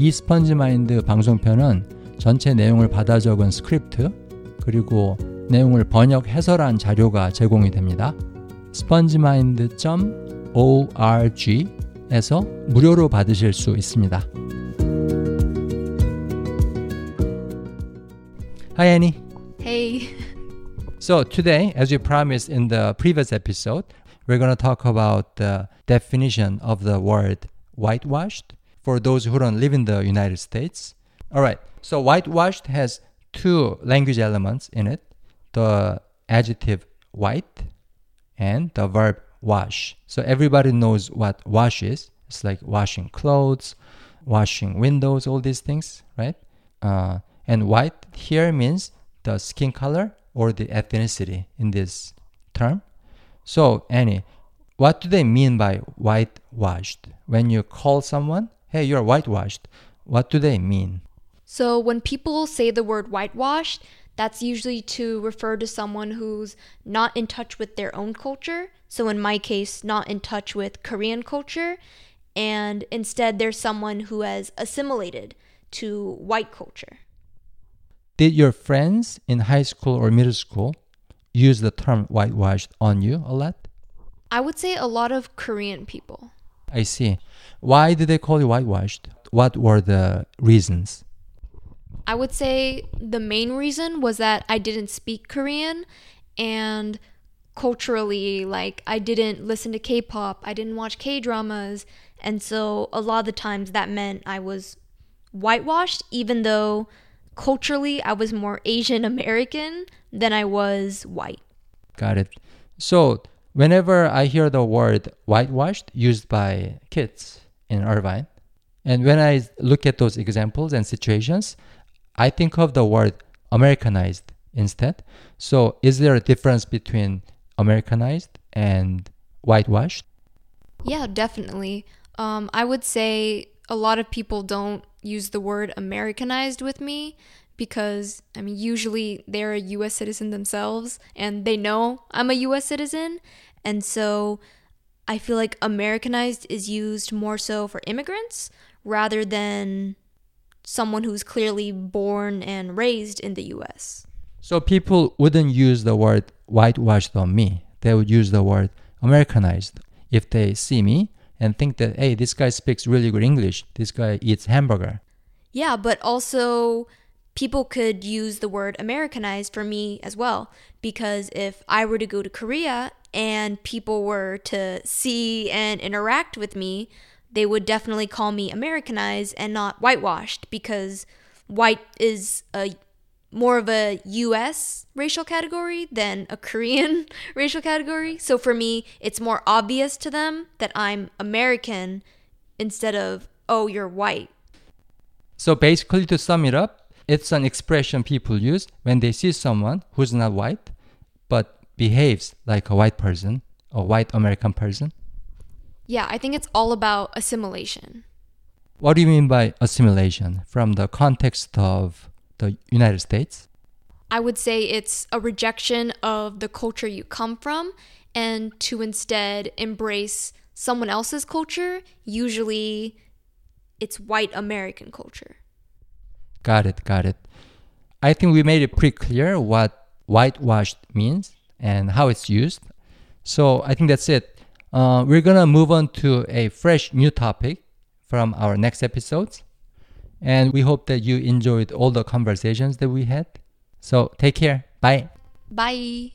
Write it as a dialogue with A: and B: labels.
A: 이 스펀지 마인드 방송편은 전체 내용을 받아 적은 스크립트 그리고 내용을 번역 해설한 자료가 제공이 됩니다. spongemind.org에서 무료로 받으실 수 있습니다. Hi Annie.
B: Hey.
A: So today, as we promised in the previous episode, we're going to talk about the definition of the word whitewashed for those who don't live in the United States. All right. So whitewashed has two language elements in it. The adjective white and the verb wash. So everybody knows what wash is. It's like washing clothes, washing windows, all these things, right? Uh, and white here means the skin color or the ethnicity in this term. So, Annie, what do they mean by whitewashed? When you call someone, hey, you're whitewashed, what do they mean?
B: So when people say the word whitewashed, that's usually to refer to someone who's not in touch with their own culture. So in my case, not in touch with Korean culture. And instead, they're someone who has assimilated to white culture.
A: Did your friends in high school or middle school use the term whitewashed on you a lot?
B: I would say a lot of Korean people.
A: I see. Why did they call you whitewashed? What were the reasons?
B: I would say the main reason was that I didn't speak Korean and culturally, like, I didn't listen to K pop, I didn't watch K dramas, and so a lot of the times that meant I was whitewashed, even though culturally I was more Asian American than I was white.
A: Got it. So, whenever I hear the word whitewashed used by kids in Irvine, and when I look at those examples and situations, I think of the word Americanized instead. So, is there a difference between Americanized and whitewashed?
B: Yeah, definitely. Um, I would say a lot of people don't use the word Americanized with me because, I mean, usually they're a US citizen themselves and they know I'm a US citizen. And so I feel like Americanized is used more so for immigrants rather than someone who's clearly born and raised in the US.
A: So people wouldn't use the word whitewashed on me. They would use the word Americanized if they see me and think that, hey, this guy speaks really good English. This guy eats hamburger.
B: Yeah, but also people could use the word Americanized for me as well. Because if I were to go to Korea and people were to see and interact with me, they would definitely call me Americanized and not whitewashed because white is a more of a US racial category than a Korean racial category. So for me, it's more obvious to them that I'm American instead of, oh, you're white.
A: So basically, to sum it up, it's an expression people use when they see someone who's not white but behaves like a white person, a white American person.
B: Yeah, I think it's all about assimilation.
A: What do you mean by assimilation from the context of the United States?
B: I would say it's a rejection of the culture you come from and to instead embrace someone else's culture. Usually it's white American culture.
A: Got it, got it. I think we made it pretty clear what whitewashed means and how it's used. So I think that's it. Uh, we're gonna move on to a fresh new topic from our next episodes. And we hope that you enjoyed all the conversations that we had. So take care. Bye.
B: Bye.